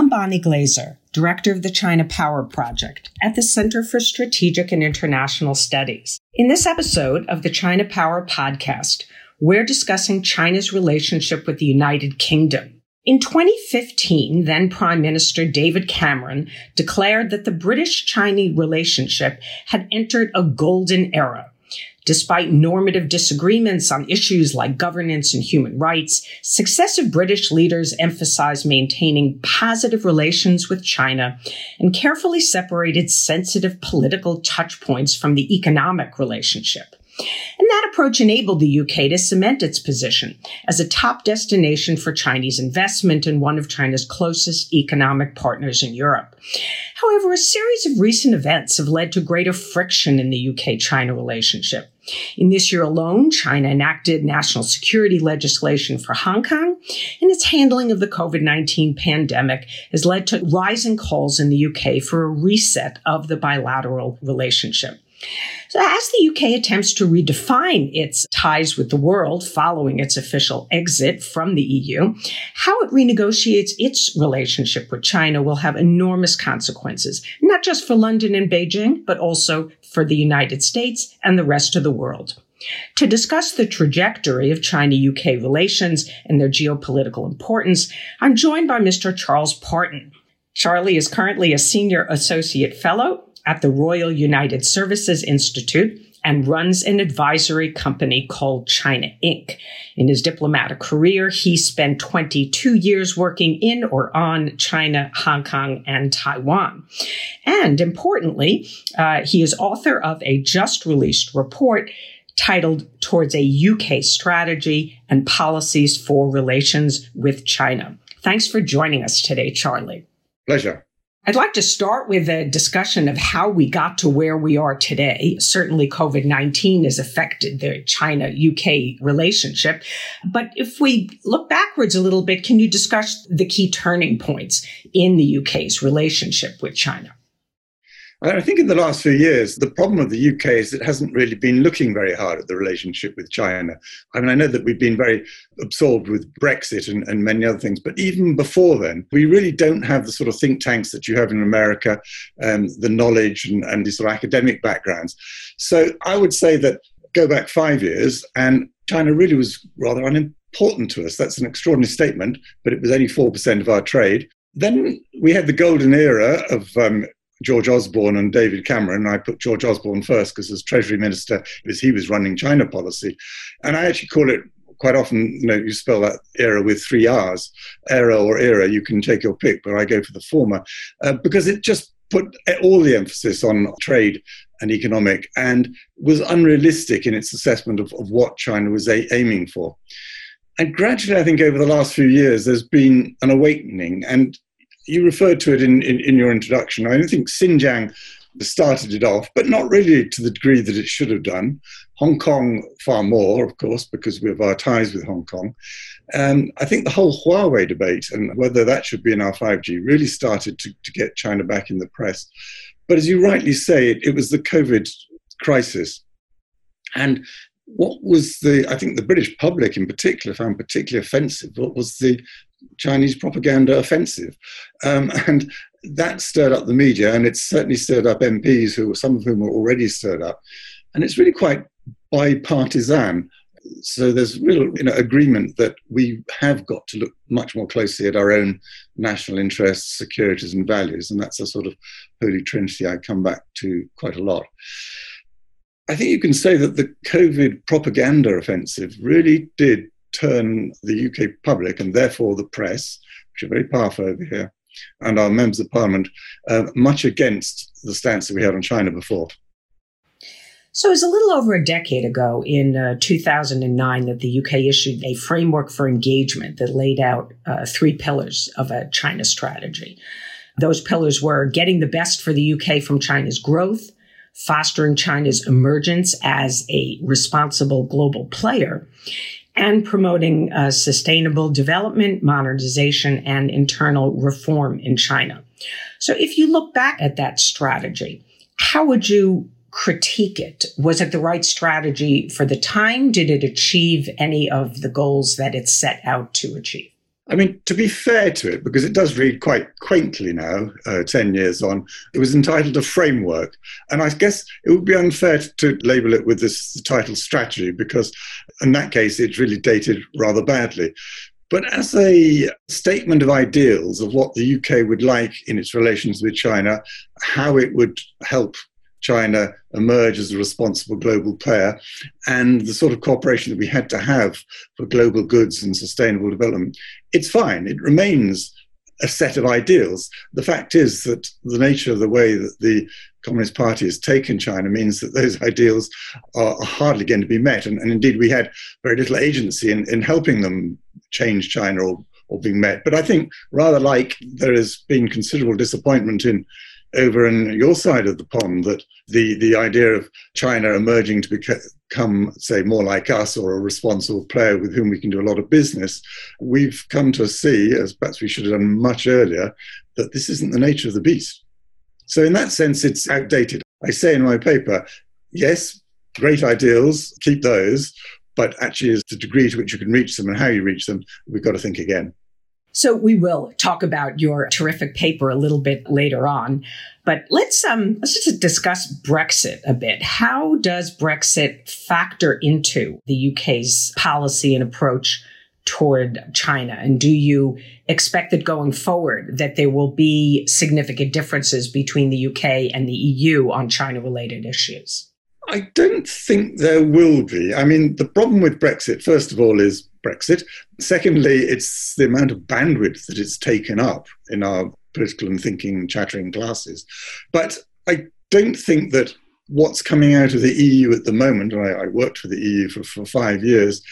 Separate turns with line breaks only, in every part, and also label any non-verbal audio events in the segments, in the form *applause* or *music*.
I'm Bonnie Glaser, Director of the China Power Project at the Center for Strategic and International Studies. In this episode of the China Power Podcast, we're discussing China's relationship with the United Kingdom. In 2015, then Prime Minister David Cameron declared that the British Chinese relationship had entered a golden era Despite normative disagreements on issues like governance and human rights, successive British leaders emphasized maintaining positive relations with China and carefully separated sensitive political touchpoints from the economic relationship. And that approach enabled the UK to cement its position as a top destination for Chinese investment and one of China's closest economic partners in Europe. However, a series of recent events have led to greater friction in the UK China relationship. In this year alone, China enacted national security legislation for Hong Kong, and its handling of the COVID 19 pandemic has led to rising calls in the UK for a reset of the bilateral relationship. So, as the UK attempts to redefine its ties with the world following its official exit from the EU, how it renegotiates its relationship with China will have enormous consequences, not just for London and Beijing, but also for the United States and the rest of the world. To discuss the trajectory of China UK relations and their geopolitical importance, I'm joined by Mr. Charles Parton. Charlie is currently a senior associate fellow at the Royal United Services Institute and runs an advisory company called China Inc. In his diplomatic career, he spent 22 years working in or on China, Hong Kong, and Taiwan. And importantly, uh, he is author of a just released report titled Towards a UK Strategy and Policies for Relations with China. Thanks for joining us today, Charlie.
Pleasure.
I'd like to start with a discussion of how we got to where we are today. Certainly COVID 19 has affected the China UK relationship. But if we look backwards a little bit, can you discuss the key turning points in the UK's relationship with China?
I think in the last few years, the problem of the UK is it hasn't really been looking very hard at the relationship with China. I mean, I know that we've been very absorbed with Brexit and, and many other things, but even before then, we really don't have the sort of think tanks that you have in America, um, the knowledge and, and the sort of academic backgrounds. So I would say that go back five years, and China really was rather unimportant to us. That's an extraordinary statement, but it was only 4% of our trade. Then we had the golden era of um, George Osborne and David Cameron. I put George Osborne first because as Treasury Minister, he was running China policy. And I actually call it quite often, you know, you spell that era with three R's, era or era, you can take your pick, but I go for the former uh, because it just put all the emphasis on trade and economic and was unrealistic in its assessment of, of what China was a- aiming for. And gradually, I think over the last few years, there's been an awakening. And you referred to it in, in, in your introduction. I think Xinjiang started it off, but not really to the degree that it should have done. Hong Kong, far more, of course, because we have our ties with Hong Kong. And I think the whole Huawei debate and whether that should be in our 5G really started to, to get China back in the press. But as you rightly say, it, it was the COVID crisis. And what was the, I think the British public in particular found particularly offensive, what was the Chinese propaganda offensive. Um, *laughs* and that stirred up the media, and it certainly stirred up MPs, who some of whom were already stirred up. And it's really quite bipartisan. So there's real you know, agreement that we have got to look much more closely at our own national interests, securities, and values. And that's a sort of holy trinity I come back to quite a lot. I think you can say that the COVID propaganda offensive really did turn the UK public and therefore the press, which are very powerful over here, and our members of parliament uh, much against the stance that we had on China before.
So it was a little over a decade ago in uh, 2009 that the UK issued a framework for engagement that laid out uh, three pillars of a China strategy. Those pillars were getting the best for the UK from China's growth, fostering China's emergence as a responsible global player, and promoting uh, sustainable development, modernization, and internal reform in China. So if you look back at that strategy, how would you critique it? Was it the right strategy for the time? Did it achieve any of the goals that it set out to achieve?
I mean, to be fair to it, because it does read quite quaintly now, uh, 10 years on, it was entitled A Framework. And I guess it would be unfair to label it with this title strategy, because in that case, it's really dated rather badly. But as a statement of ideals of what the UK would like in its relations with China, how it would help China emerge as a responsible global player, and the sort of cooperation that we had to have for global goods and sustainable development, it's fine. It remains a set of ideals. The fact is that the nature of the way that the Communist Party has taken China means that those *laughs* ideals are hardly going to be met. And, and indeed, we had very little agency in, in helping them change China or, or being met. But I think rather like there has been considerable disappointment in over on your side of the pond that the, the idea of China emerging to become, say, more like us or a responsible player with whom we can do a lot of business, we've come to see, as perhaps we should have done much earlier, that this isn't the nature of the beast. So, in that sense, it's outdated. I say in my paper, yes, great ideals, keep those, but actually, as the degree to which you can reach them and how you reach them, we've got to think again.
So we will talk about your terrific paper a little bit later on, but let's um let's just discuss Brexit a bit. How does Brexit factor into the UK's policy and approach toward China? And do you expect that going forward that there will be significant differences between the UK and the EU on China related issues?
I don't think there will be. I mean, the problem with Brexit, first of all, is Brexit. Secondly, it's the amount of bandwidth that it's taken up in our political and thinking chattering classes. But I don't think that what's coming out of the EU at the moment, I, I worked for the EU for, for five years,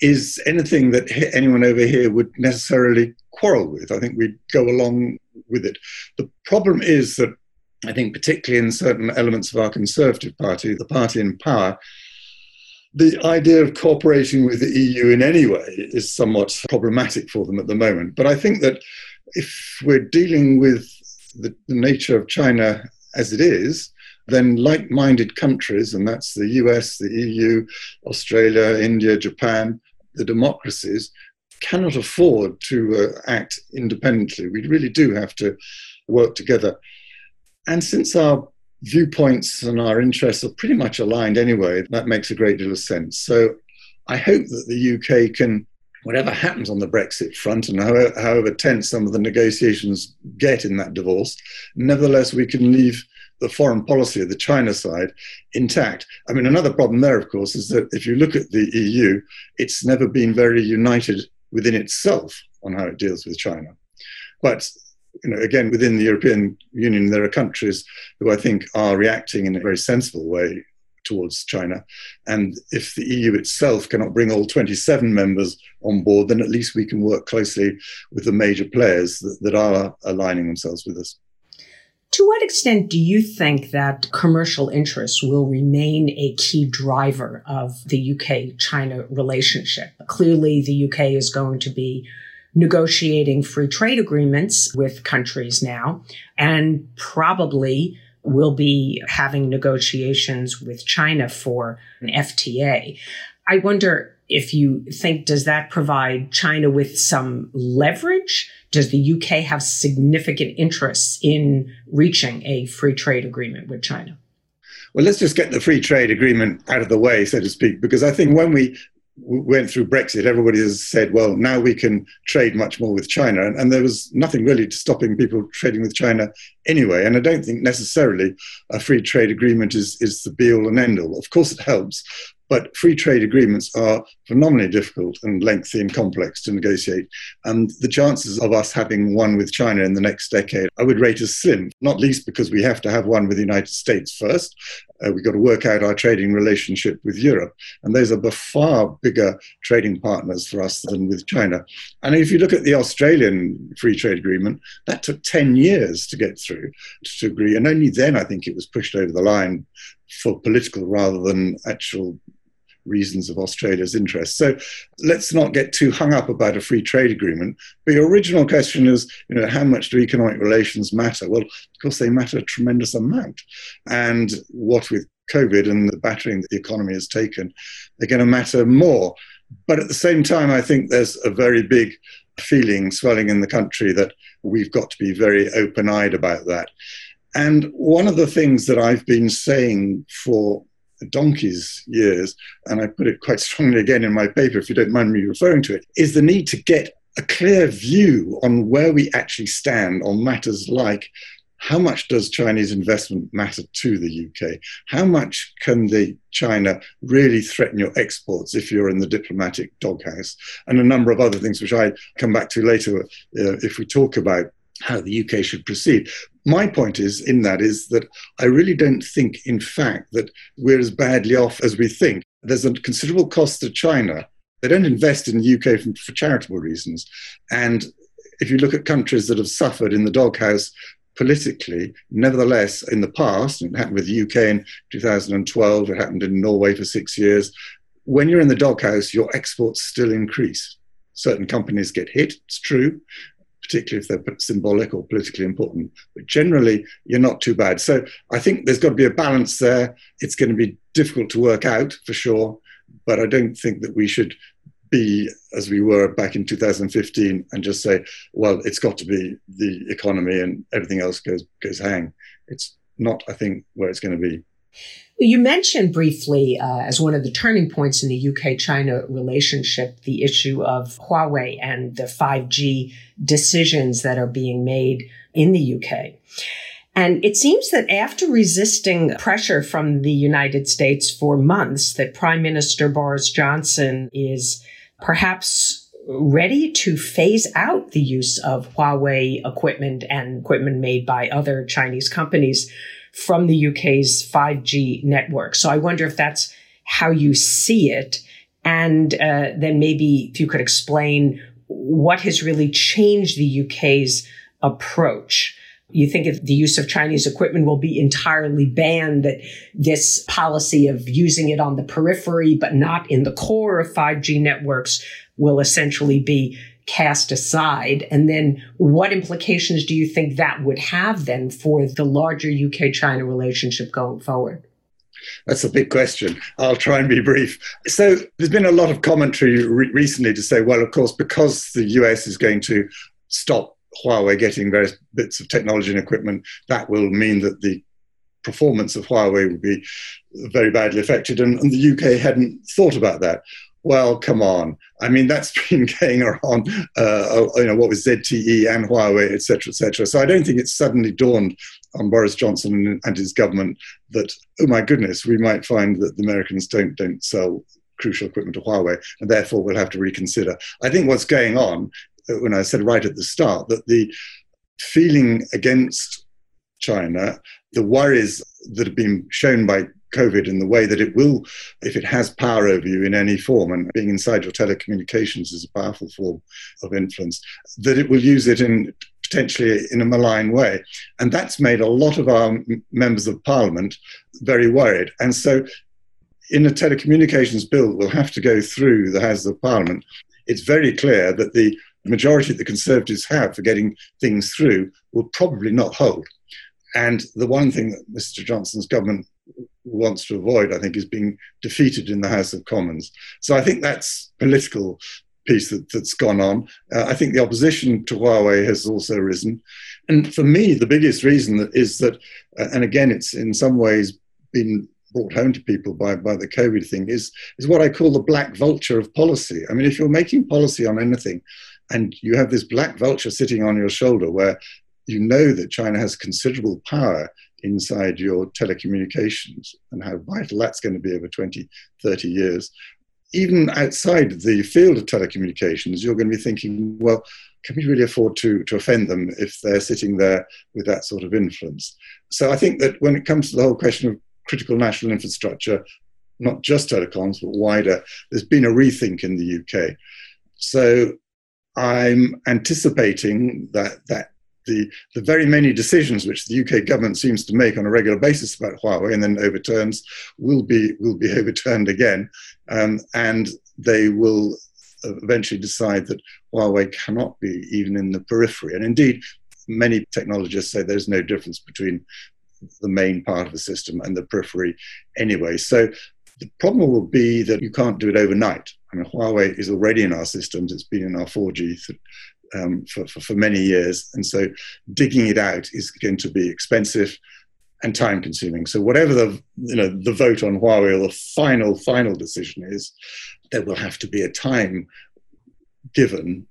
is anything that anyone over here would necessarily quarrel with. I think we'd go along with it. The problem is that I think, particularly in certain elements of our Conservative Party, the party in power, the idea of cooperating with the EU in any way is somewhat problematic for them at the moment. But I think that if we're dealing with the, the nature of China as it is, then like minded countries, and that's the US, the EU, Australia, India, Japan, the democracies, cannot afford to uh, act independently. We really do have to work together. And since our viewpoints and our interests are pretty much aligned anyway, that makes a great deal of sense. So I hope that the UK can, whatever happens on the Brexit front and however, however tense some of the negotiations get in that divorce, nevertheless, we can leave the foreign policy of the China side intact. I mean, another problem there, of course, is that if you look at the EU, it's never been very united within itself on how it deals with China. But you know, again, within the European Union, there are countries who I think are reacting in a very sensible way towards China. And if the EU itself cannot bring all 27 members on board, then at least we can work closely with the major players that, that are aligning themselves with us.
To what extent do you think that commercial interests will remain a key driver of the UK China relationship? Clearly, the UK is going to be negotiating free trade agreements with countries now and probably will be having negotiations with China for an FTA. I wonder if you think, does that provide China with some leverage? Does the UK have significant interests in reaching a free trade agreement with China?
Well, let's just get the free trade agreement out of the way, so to speak, because I think when we went through Brexit, everybody has said, well, now we can trade much more with China. And, and, there was nothing really stopping people trading with China anyway. And I don't think necessarily a free trade agreement is, is the be all and end all. Of course, it helps, but free trade agreements are phenomenally difficult and lengthy and complex to negotiate. And the chances of us having one with China in the next decade, I would rate as slim, not least because we have to have one with the United States first. Uh, we've got to work out our trading relationship with Europe. And those are by far bigger trading partners for us than with China. And if you look at the Australian free trade agreement, that took 10 years to get through to agree. And only then I think it was pushed over the line for political rather than actual reasons of Australia's interest. So let's not get too hung up about a free trade agreement. But your original question is, you know, how much do economic relations matter? Well, of course, they matter a tremendous amount. And what with COVID and the battering that the economy has taken, they're going to matter more. But at the same time, I think there's a very big feeling swelling in the country that we've got to be very open eyed about that. And one of the things that I've been saying for donkey's years, and I put it quite strongly again in my paper, if you don't mind me referring to it, is the need to get a clear view on where we actually stand on matters like how much does Chinese investment matter to the UK? How much can the China really threaten your exports if you're in the diplomatic doghouse? And a number of other things which I come back to later uh, if we talk about how the UK should proceed. My point is in that is that I really don't think, in fact, that we're as badly off as we think. There's a considerable cost to China. They don't invest in the UK for, for charitable reasons. And if you look at countries that have suffered in the doghouse politically. Nevertheless, in the past, it happened with the UK in 2012, it happened in Norway for six years. When you're in the doghouse, your exports still increase. Certain companies get hit, it's true, particularly if they're symbolic or politically important. But generally, you're not too bad. So I think there's got to be a balance there. It's going to be difficult to work out for sure, but I don't think that we should be as we were back in 2015 and just say, well, it's got to be the economy and everything else goes goes hang. It's not, I think, where it's going to be.
You mentioned briefly uh, as one of the turning points in the UK China relationship the issue of Huawei and the 5G decisions that are being made in the UK. And it seems that after resisting pressure from the United States for months, that Prime Minister Boris Johnson is perhaps ready to phase out the use of Huawei equipment and equipment made by other Chinese companies from the UK's 5G network. So I wonder if that's how you see it. And uh, then maybe if you could explain what has really changed the UK's approach you think if the use of Chinese equipment will be entirely banned, that this policy of using it on the periphery but not in the core of 5G networks will essentially be cast aside? And then what implications do you think that would have then for the larger UK China relationship going forward?
That's a big question. I'll try and be brief. So, there's been a lot of commentary re- recently to say, well, of course, because the US is going to stop Huawei getting various bits of technology and equipment, that will mean that the performance of Huawei will be very badly affected. And, and, the UK hadn't thought about that. Well, come on. I mean, that's *laughs* been going on, uh, you know, what was ZTE and Huawei, et cetera, et cetera. So I don't think it's suddenly dawned on Boris Johnson and his government that, oh my goodness, we might find that the Americans don't, don't sell crucial equipment to Huawei, and therefore we'll have to reconsider. I think what's going on when I said right at the start that the feeling against China, the worries that have been shown by COVID and the way that it will, if it has power over you in any form, and being inside your telecommunications is a powerful form of influence, that it will use it in potentially in a malign way. And that's made a lot of our members of parliament very worried. And so in a telecommunications bill will have to go through the Houses of Parliament, it's very clear that the majority that the Conservatives have for getting things through will probably not hold. And the one thing that Mr. Johnson's government wants to avoid, I think, is being defeated in the House of Commons. So I think that's political piece that, has gone on. Uh, I think the opposition to Huawei has also risen. And for me, the biggest reason is that, uh, and again, it's in some ways been brought home to people by, by the COVID thing, is, is what I call the black vulture of policy. I mean, if you're making policy on anything, and you have this black vulture sitting on your shoulder where you know that China has considerable power inside your telecommunications and how vital that's going to be over 20, 30 years. Even outside the field of telecommunications, you're going to be thinking, well, can we really afford to, to offend them if they're sitting there with that sort of influence? So I think that when it comes to the whole question of critical national infrastructure, not just telecoms, but wider, there's been a rethink in the UK. So I'm anticipating that that the, the very many decisions which the UK government seems to make on a regular basis about Huawei and then overturns will be will be *laughs* overturned again, um, and they will eventually decide that Huawei cannot be even in the periphery. And indeed, many technologists say there's no difference between the main part of the system and the periphery anyway. So the problem will be that you can't do it overnight. I mean, Huawei is already in our systems. It's been in our 4G um, for, for, for many years. And so digging it out is going to be expensive and time consuming. So whatever the you know the vote on Huawei or the final final decision is, there will have to be a time given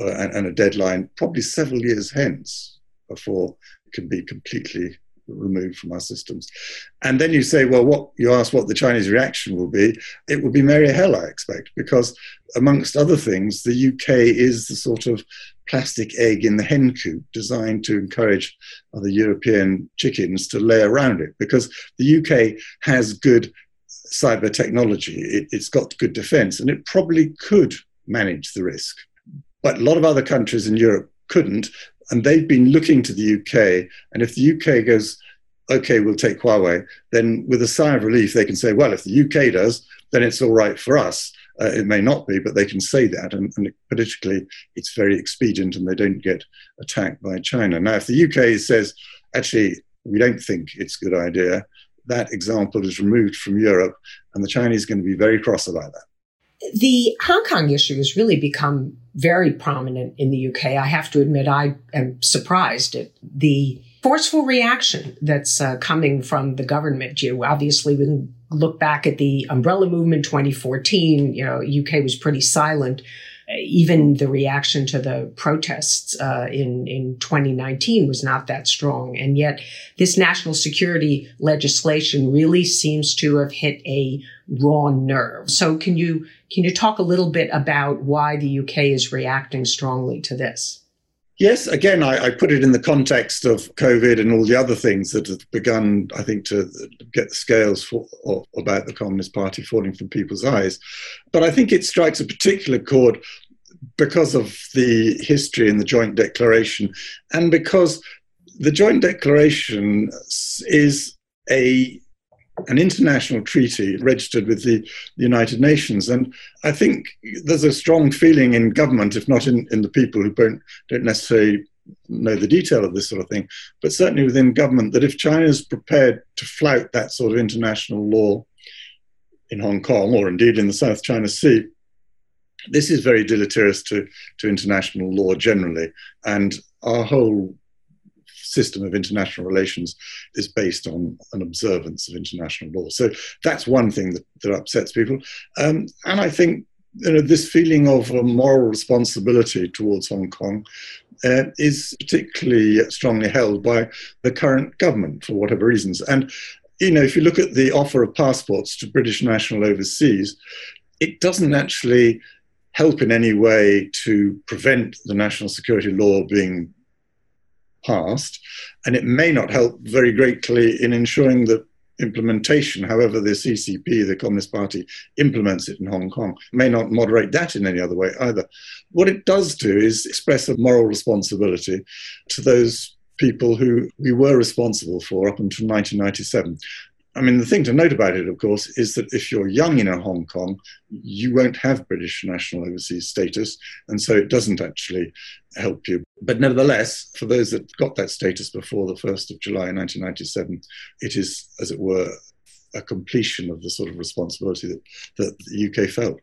uh, and, and, a deadline, probably several years hence, before it can be completely removed from our systems. And then you say, well, what you ask what the Chinese reaction will be, it will be merry hell, I expect, because amongst other things, the UK is the sort of plastic egg in the hen coop designed to encourage other European chickens to lay around it, because the UK has good cyber technology, it, it's got good defense, and it probably could manage the risk. But a lot of other countries in Europe couldn't, and they've been looking to the UK. And if the UK goes, okay, we'll take Huawei, then with a sigh of relief, they can say, well, if the UK does, then it's all right for us. Uh, it may not be, but they can say that. And, and, politically, it's very expedient and they don't get attacked by China. Now, if the UK says, actually, we don't think it's a good idea, that example is removed from Europe, and the Chinese are going to be very cross about that.
The Hong Kong issue has really become very prominent in the UK. I have to admit, I am surprised at the forceful reaction that's uh, coming from the government. You obviously, we can look back at the umbrella movement 2014. You know, UK was pretty silent even the reaction to the protests uh, in in 2019 was not that strong, and yet this national security legislation really seems to have hit a raw nerve. So, can you can you talk a little bit about why the UK is reacting strongly to this?
Yes, again, I, I, put it in the context of COVID and all the other things that have begun, I think, to get the scales for, or, about the Communist Party falling from people's eyes. But I think it strikes a particular chord because of the history in the Joint Declaration and because the Joint Declaration is a an international treaty registered with the, the, United Nations. And I think there's a strong feeling in government, if not in, in the people who don't, don't necessarily know the detail of this sort of thing, but certainly within government, that if China is prepared to flout that sort of international law in Hong Kong or indeed in the South China Sea, this is very deleterious to, to international law generally. And our whole system of international relations is based on an observance of international law. So that's one thing that, that upsets people. Um, and I think you know, this feeling of a moral responsibility towards Hong Kong uh, is particularly strongly held by the current government for whatever reasons. And you know, if you look at the offer of passports to British national overseas, it doesn't actually help in any way to prevent the national security law being passed, and it may not help very greatly in ensuring that implementation, however the CCP, the Communist Party, implements it in Hong Kong, may not moderate that in any other way either. What it does do is express a moral responsibility to those people who we were responsible for up until 1997. I mean, the thing to note about it, of course, is that if you're young in Hong Kong, you won't have British national overseas status, and so it doesn't actually help you. But nevertheless, for those that got that status before the 1st of July 1997, it is, as it were, a completion of the sort of responsibility that, that the UK felt.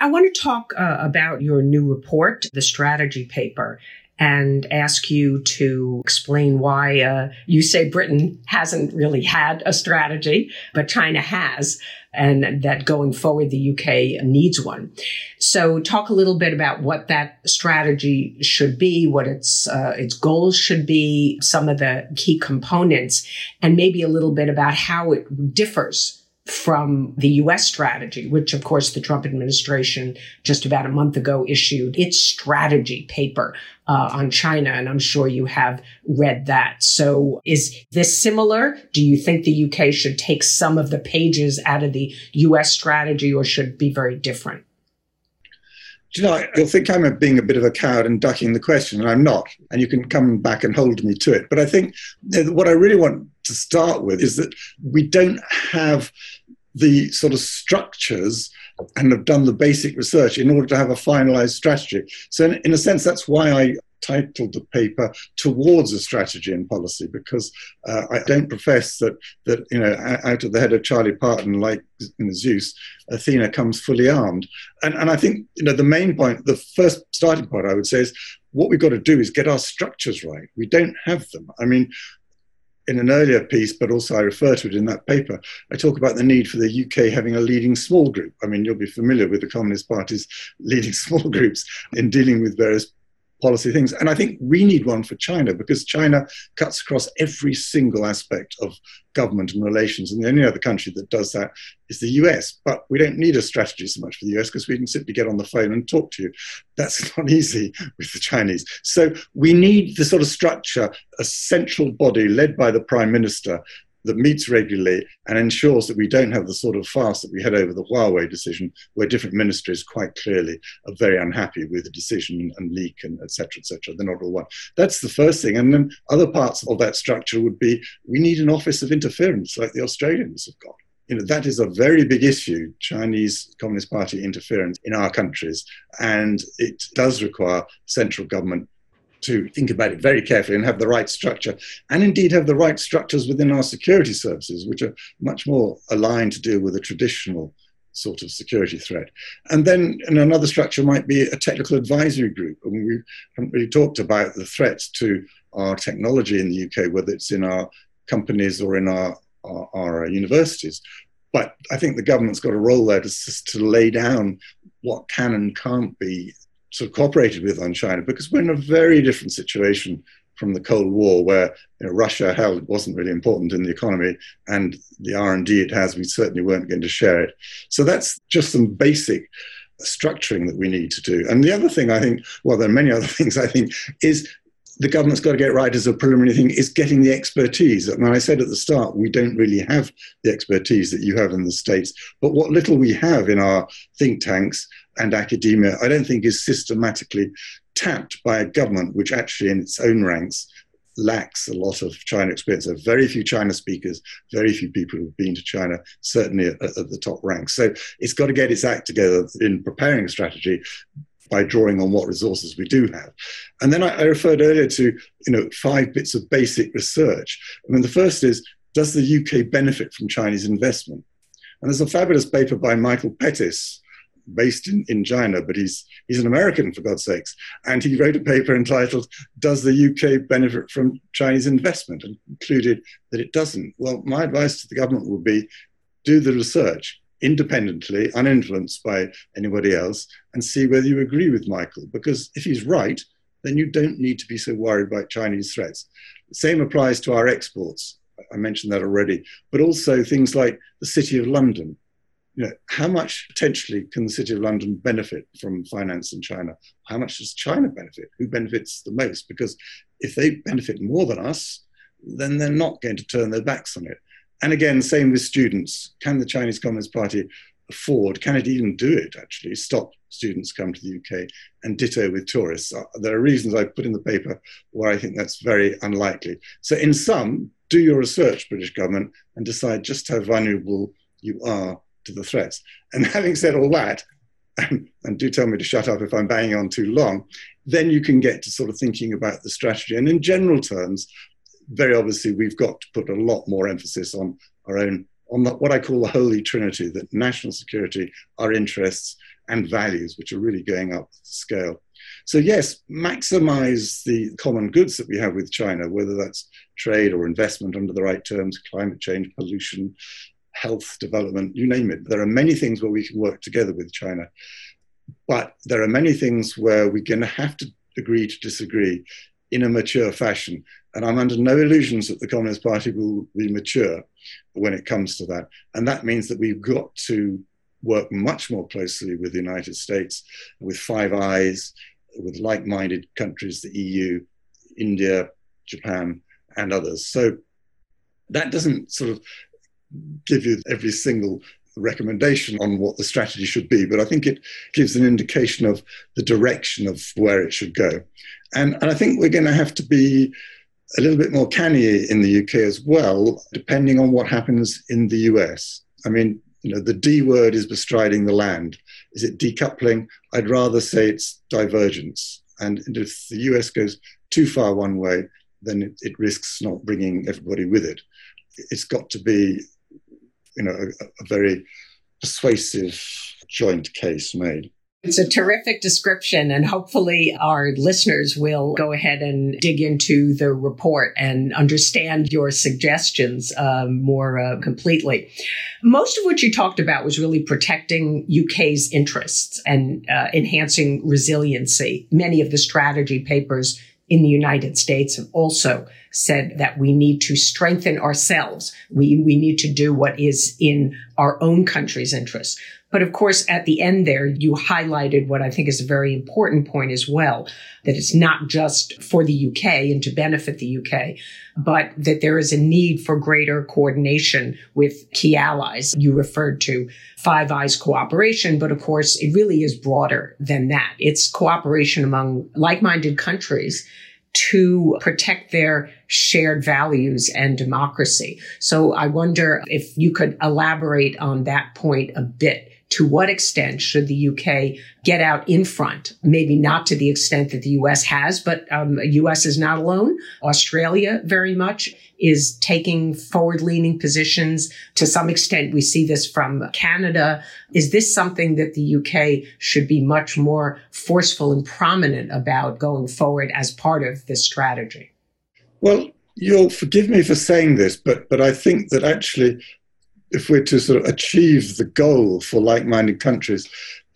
I want to talk uh, about your new report, the strategy paper and ask you to explain why uh, you say Britain hasn't really had a strategy, but China has, and that going forward the UK needs one. So, talk a little bit about what that strategy should be, what its uh, its goals should be, some of the key components, and maybe a little bit about how it differs from the US strategy, which of course the Trump administration just about a month ago issued its strategy paper uh, on China. And I'm sure you have read that. So is this similar? Do you think the UK should take some of the pages out of the US strategy or should be very different?
Do you know, you'll think I'm being a bit of a coward and ducking the question, and I'm not. And you can come back and hold me to it. But I think what I really want to start with is that we don't have the sort of structures and have done the basic research in order to have a finalized strategy. So, in, in a sense, that's why I titled the paper "Towards a Strategy and Policy" because uh, I don't profess that that you know out of the head of Charlie Parton, like in Zeus, Athena comes fully armed. And and I think you know the main point, the first starting point, I would say, is what we've got to do is get our structures right. We don't have them. I mean, in an earlier piece, but also I refer to it in that paper, I talk about the need for the UK having a leading small group. I mean, you'll be familiar with the Communist Party's leading *laughs* small groups in dealing with various policy things. And I think we need one for China because China cuts across every single aspect of government and relations. And the only other country that does that is the US. But we don't need a strategy so much for the US because we can simply get on the phone and talk to you. That's *laughs* not easy with the Chinese. So we need the sort of structure, a central body led by the prime minister that meets regularly and ensures that we don't have the sort of farce that we had over the Huawei decision, where different ministries quite clearly are very unhappy with the decision and leak and etc. etc. They're not all one. That's the first thing. And then other parts of that structure would be we need an office of interference like the Australians have got you know that is a very big issue chinese communist party interference in our countries and it does require central government to think about it very carefully and have the right structure, and indeed have the right structures within our security services, which are much more aligned to deal with a traditional sort of security threat. And then and another structure might be a technical advisory group. I mean, we haven't really talked about the threats to our technology in the UK, whether it's in our companies or in our, our, our universities. But I think the government's got a role there to, to lay down what can and can't be sort of cooperated with on China because we're in a very different situation from the Cold War, where you know, Russia held wasn't really important in the economy, and the R and D it has, we certainly weren't going to share it. So that's just some basic structuring that we need to do. And the other thing I think, well, there are many other *laughs* things I think, is the government's got to get right as a preliminary thing is getting the expertise. And I said at the start, we don't really have the expertise that you have in the States. But what little we have in our think tanks and academia, I don't think is systematically tapped by a government which actually, in its own ranks, lacks a lot of China experience. There are very few China speakers, very few people who've been to China, certainly at, at the top ranks. So it's got to get its act together in preparing a strategy by drawing on what resources we do have. And then I, I referred earlier to you know five bits of basic research. I mean, the first is does the UK benefit from Chinese investment? And there's a fabulous paper by Michael Pettis based in, in China, but he's, he's an American, for God's sakes. And he wrote a paper entitled, Does the UK benefit from Chinese investment? and concluded that it doesn't. Well, my advice to the government would be do the research independently, uninfluenced by anybody else, and see whether you agree with Michael. Because if he's right, then you don't need to be so worried about Chinese threats. Same applies to our exports. I mentioned that already, but also things like the City of London you know, how much potentially can the City of London benefit from finance in China? How much does China benefit? Who benefits the most? Because if they benefit more than us, then they're not going to turn their backs on it. And again, same with students. Can the Chinese Communist Party afford, can it even do it actually, stop students come to the UK and ditto with tourists? Uh, there are reasons I put in the paper where I think that's very unlikely. So in sum, do your research, British government, and decide just how vulnerable you are to the threats. And *laughs* having said all that, and, and do tell me to shut up if I'm banging on too long, then you can get to sort of thinking about the strategy. And in general terms, very obviously, we've got to put a lot more emphasis on our own, on the, what I call the holy trinity that national security, our interests, and values, which are really going up the scale. So, yes, maximize the common goods that we have with China, whether that's trade or investment under the right terms, climate change, pollution, health development, you name it. There are many things where we can work together with China, but there are many things where we're going to have to agree to disagree in a mature fashion. And I'm under no illusions that the Communist Party will be mature when it comes to that. And that means that we've got to work much more closely with the United States, with Five Eyes, with like minded countries, the EU, India, Japan, and others. So that doesn't sort of give you every single recommendation on what the strategy should be, but I think it gives an indication of the direction of where it should go. And, and I think we're going to have to be a little bit more canny in the UK as well, depending on what happens in the US. I mean, you know, the D word is bestriding the land. Is it decoupling? I'd rather say it's divergence. And if the US goes too far one way, then it, it risks not bringing everybody with it. It's got to be, you know, a, a very persuasive joint case made.
It's a terrific description, and hopefully, our listeners will go ahead and dig into the report and understand your suggestions um, more uh, completely. Most of what you talked about was really protecting UK's interests and uh, enhancing resiliency. Many of the strategy papers in the United States have also said that we need to strengthen ourselves. We, we need to do what is in our own country's interests. But of course, at the end there, you highlighted what I think is a very important point as well, that it's not just for the UK and to benefit the UK, but that there is a need for greater coordination with key allies. You referred to Five Eyes cooperation, but of course, it really is broader than that. It's cooperation among like-minded countries to protect their shared values and democracy. So I wonder if you could elaborate on that point a bit to what extent should the UK get out in front? Maybe not to the extent that the US has, but um, US is not alone. Australia very much is taking forward leaning positions. To some extent, we see this from Canada. Is this something that the UK should be much more forceful and prominent about going forward as part of this strategy?
Well, you'll forgive me for saying this, but, but I think that actually if we're to sort of achieve the goal for like-minded countries,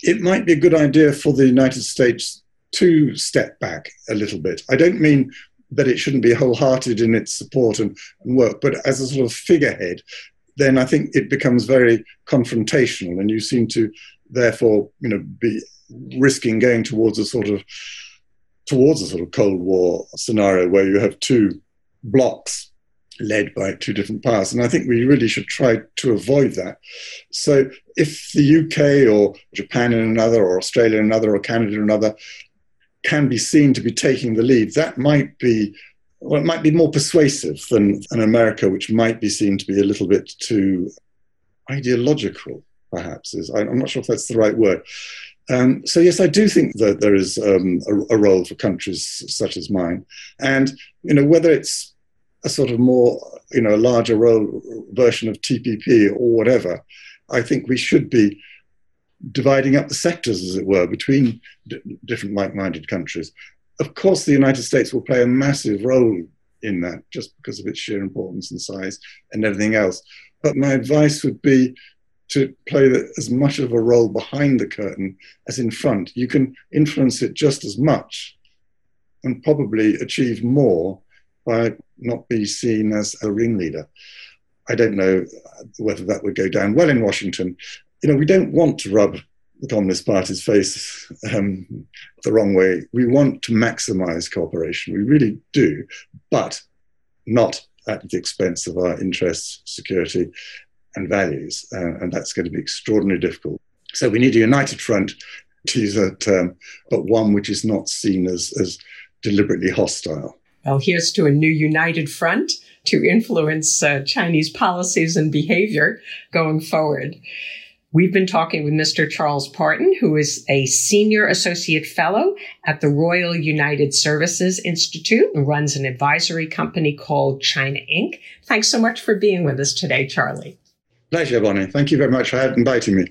it might be a good idea for the United States to step back a little bit. I don't mean that it shouldn't be wholehearted in its support and, and work, but as a sort of figurehead, then I think it becomes very confrontational, and you seem to therefore, you know, be risking going towards a sort of towards a sort of Cold War scenario where you have two blocks led by two different powers. And I think we really should try to avoid that. So if the UK or Japan in another, or Australia in another, or Canada in another can be seen to be taking the lead, that might be. Well, it might be more persuasive than an America, which might be seen to be a little bit too ideological, perhaps. Is I'm not sure if that's the right word. Um, so yes, I do think that there is um, a, a, role for countries such as mine, and you know whether it's a sort of more, you know, a larger role version of TPP or whatever, I think we should be dividing up the sectors, as it were, between d- different like-minded countries. Of course, the United States will play a massive role in that, just because of its sheer importance and size and everything else. But my advice would be to play as much of a role behind the curtain as in front. You can influence it just as much and probably achieve more by not be seen as a ringleader. I don't know whether that would go down well in Washington. You know, we don't want to rub the Communist Party's face um, the wrong way. We want to maximize cooperation. We really do, but not at the expense of our interests, security, and values. Uh, and that's going to be extraordinarily difficult. So we need a united front, to use that term, but one which is not seen as, as deliberately hostile.
Well, here's to a new united front to influence uh, Chinese policies and behavior going forward. We've been talking with Mr. Charles Parton, who is a senior associate fellow at the Royal United Services Institute and runs an advisory company called China Inc. Thanks so much for being with us today, Charlie.
Pleasure, Bonnie. Thank you very much for inviting me.